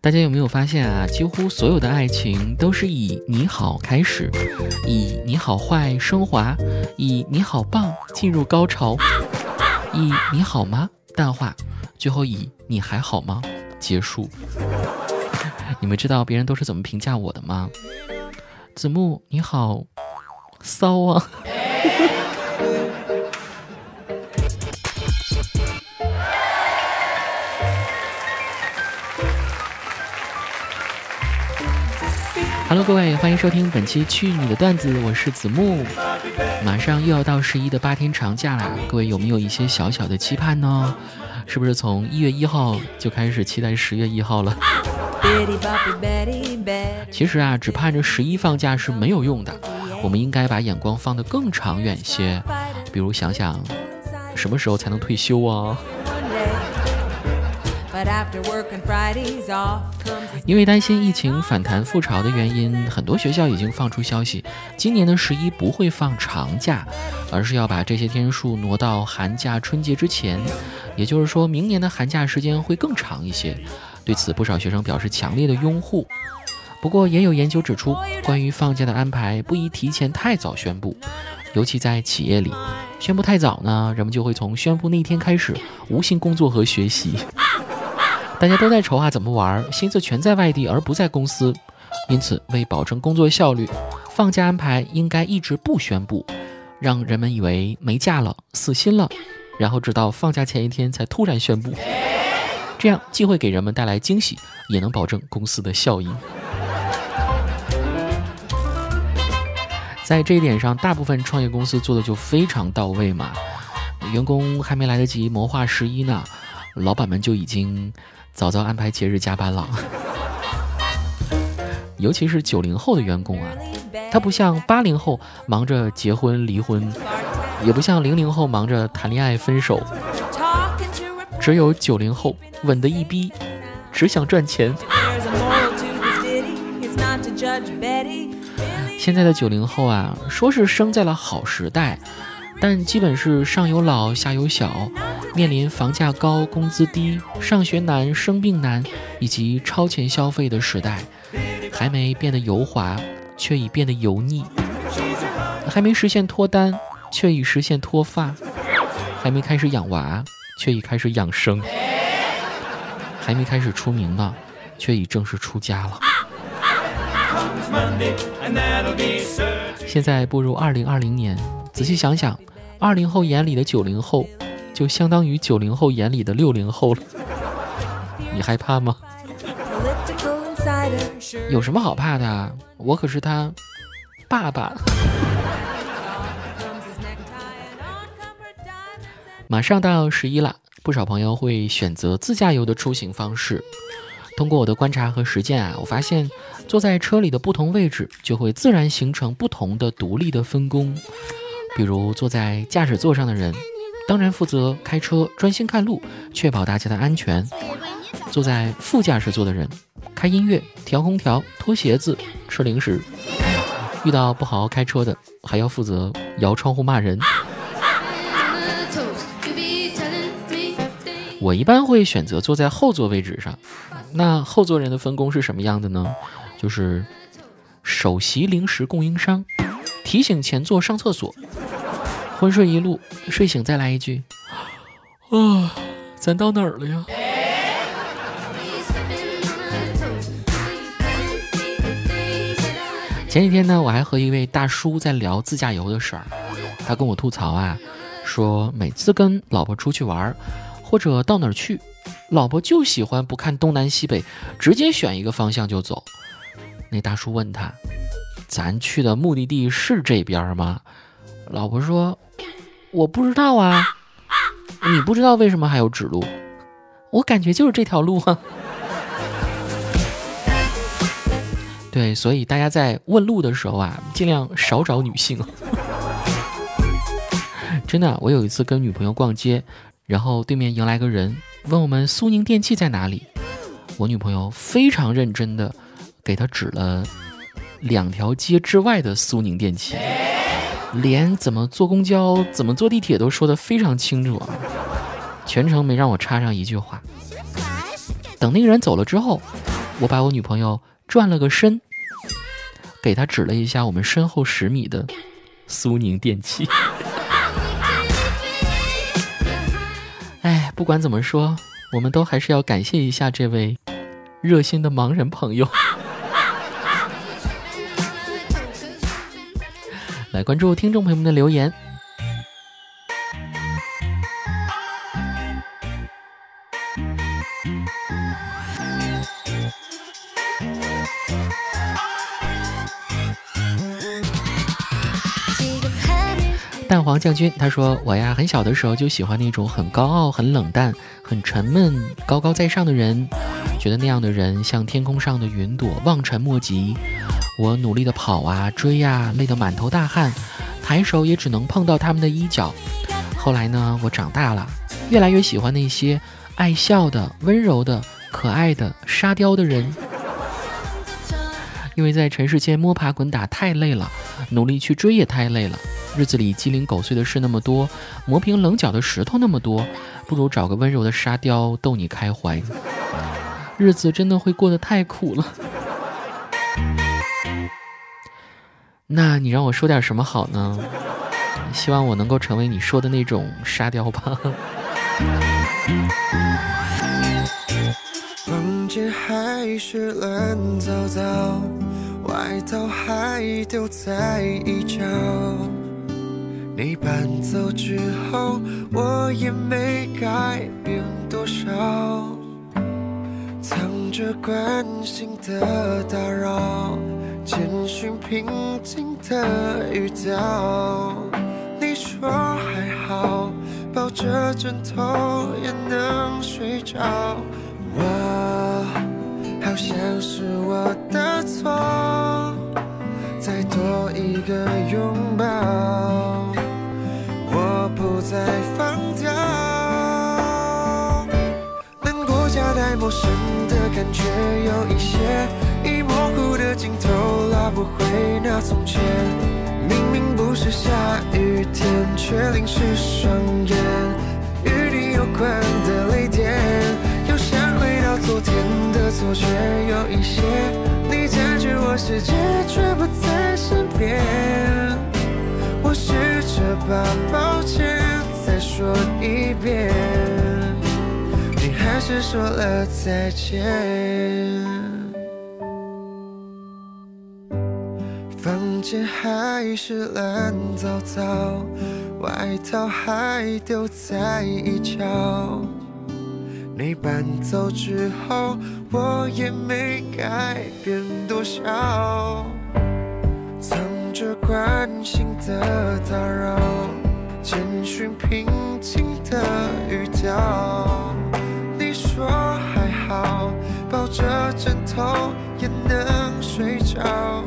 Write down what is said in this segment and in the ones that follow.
大家有没有发现啊？几乎所有的爱情都是以“你好”开始，以“你好坏”升华，以“你好棒”进入高潮，以“你好吗”淡化，最后以“你还好吗”结束。你们知道别人都是怎么评价我的吗？子木，你好骚啊！Hello，各位，欢迎收听本期《去你的段子》，我是子木。马上又要到十一的八天长假啦，各位有没有一些小小的期盼呢？是不是从一月一号就开始期待十月一号了？其实啊，只盼着十一放假是没有用的，我们应该把眼光放得更长远些，比如想想什么时候才能退休啊？因为担心疫情反弹复潮的原因，很多学校已经放出消息，今年的十一不会放长假，而是要把这些天数挪到寒假、春节之前。也就是说明年的寒假时间会更长一些。对此，不少学生表示强烈的拥护。不过，也有研究指出，关于放假的安排不宜提前太早宣布，尤其在企业里，宣布太早呢，人们就会从宣布那天开始无心工作和学习。大家都在筹划怎么玩，心思全在外地而不在公司，因此为保证工作效率，放假安排应该一直不宣布，让人们以为没假了，死心了，然后直到放假前一天才突然宣布，这样既会给人们带来惊喜，也能保证公司的效益。在这一点上，大部分创业公司做的就非常到位嘛，员工还没来得及谋划十一呢，老板们就已经。早早安排节日加班了，尤其是九零后的员工啊，他不像八零后忙着结婚离婚，也不像零零后忙着谈恋爱分手，只有九零后稳得一逼，只想赚钱。现在的九零后啊，说是生在了好时代。但基本是上有老下有小，面临房价高、工资低、上学难、生病难以及超前消费的时代，还没变得油滑，却已变得油腻；还没实现脱单，却已实现脱发；还没开始养娃，却已开始养生；还没开始出名呢，却已正式出家了。现在步入二零二零年。仔细想想，二零后眼里的九零后，就相当于九零后眼里的六零后了。你害怕吗？有什么好怕的？我可是他爸爸。马上到十一了，不少朋友会选择自驾游的出行方式。通过我的观察和实践啊，我发现坐在车里的不同位置，就会自然形成不同的独立的分工。比如坐在驾驶座上的人，当然负责开车专心看路，确保大家的安全；坐在副驾驶座的人，开音乐、调空调、脱鞋子、吃零食；遇到不好好开车的，还要负责摇窗户骂人。我一般会选择坐在后座位置上。那后座人的分工是什么样的呢？就是首席零食供应商，提醒前座上厕所。昏睡一路，睡醒再来一句，啊，咱到哪儿了呀？前几天呢，我还和一位大叔在聊自驾游的事儿，他跟我吐槽啊，说每次跟老婆出去玩，或者到哪儿去，老婆就喜欢不看东南西北，直接选一个方向就走。那大叔问他，咱去的目的地是这边吗？老婆说。我不知道啊，你不知道为什么还有指路？我感觉就是这条路啊。对，所以大家在问路的时候啊，尽量少找女性。真的，我有一次跟女朋友逛街，然后对面迎来个人，问我们苏宁电器在哪里。我女朋友非常认真的给他指了两条街之外的苏宁电器。连怎么坐公交、怎么坐地铁都说得非常清楚啊！全程没让我插上一句话。等那个人走了之后，我把我女朋友转了个身，给她指了一下我们身后十米的苏宁电器。哎，不管怎么说，我们都还是要感谢一下这位热心的盲人朋友。来关注听众朋友们的留言。蛋黄将军他说：“我呀，很小的时候就喜欢那种很高傲、很冷淡、很沉闷、高高在上的人，觉得那样的人像天空上的云朵，望尘莫及。我努力的跑啊、追呀，累得满头大汗，抬手也只能碰到他们的衣角。后来呢，我长大了，越来越喜欢那些爱笑的、温柔的、可爱的、沙雕的人，因为在尘世间摸爬滚打太累了，努力去追也太累了。”日子里鸡零狗碎的事那么多，磨平棱角的石头那么多，不如找个温柔的沙雕逗你开怀。日子真的会过得太苦了。那你让我说点什么好呢？希望我能够成为你说的那种沙雕吧。房间还是乱糟糟，外套还丢在一角。你搬走之后，我也没改变多少，藏着关心的打扰，简讯平静的语调。你说还好，抱着枕头也能睡着。我好像是我的错，再多一个拥抱。我不再放掉，难过夹带陌生的感觉，有一些不回那从前。明明不是下雨天，却淋湿双眼。与你有关的泪点，又想回到昨天的错觉，有一些你占据我世界，却不在身边。我试着把抱歉再说一遍，你还是说了再见。房间还是乱糟糟，外套还丢在一角。你搬走之后，我也没改变多少。藏着关心的打扰，简讯平静的语调。你说还好，抱着枕头也能睡着。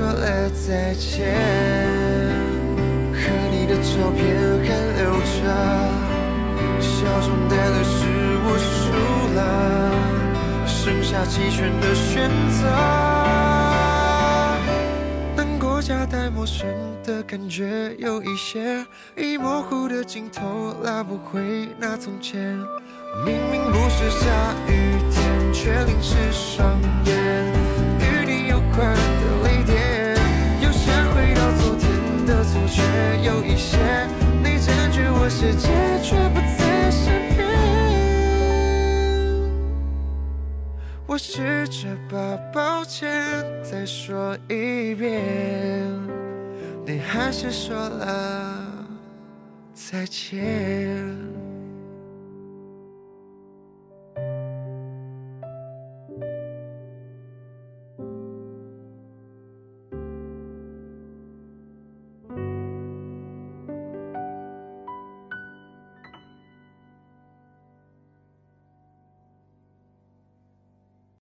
说了再见，和你的照片还留着，笑中带泪是我输了，剩下弃权的选择。难过夹带陌生的感觉，有一些已模糊的镜头拉不回那从前。明明不是下雨天，却淋湿双眼，与你有关。有一些你占据我世界，却不在身边。我试着把抱歉再说一遍，你还是说了再见。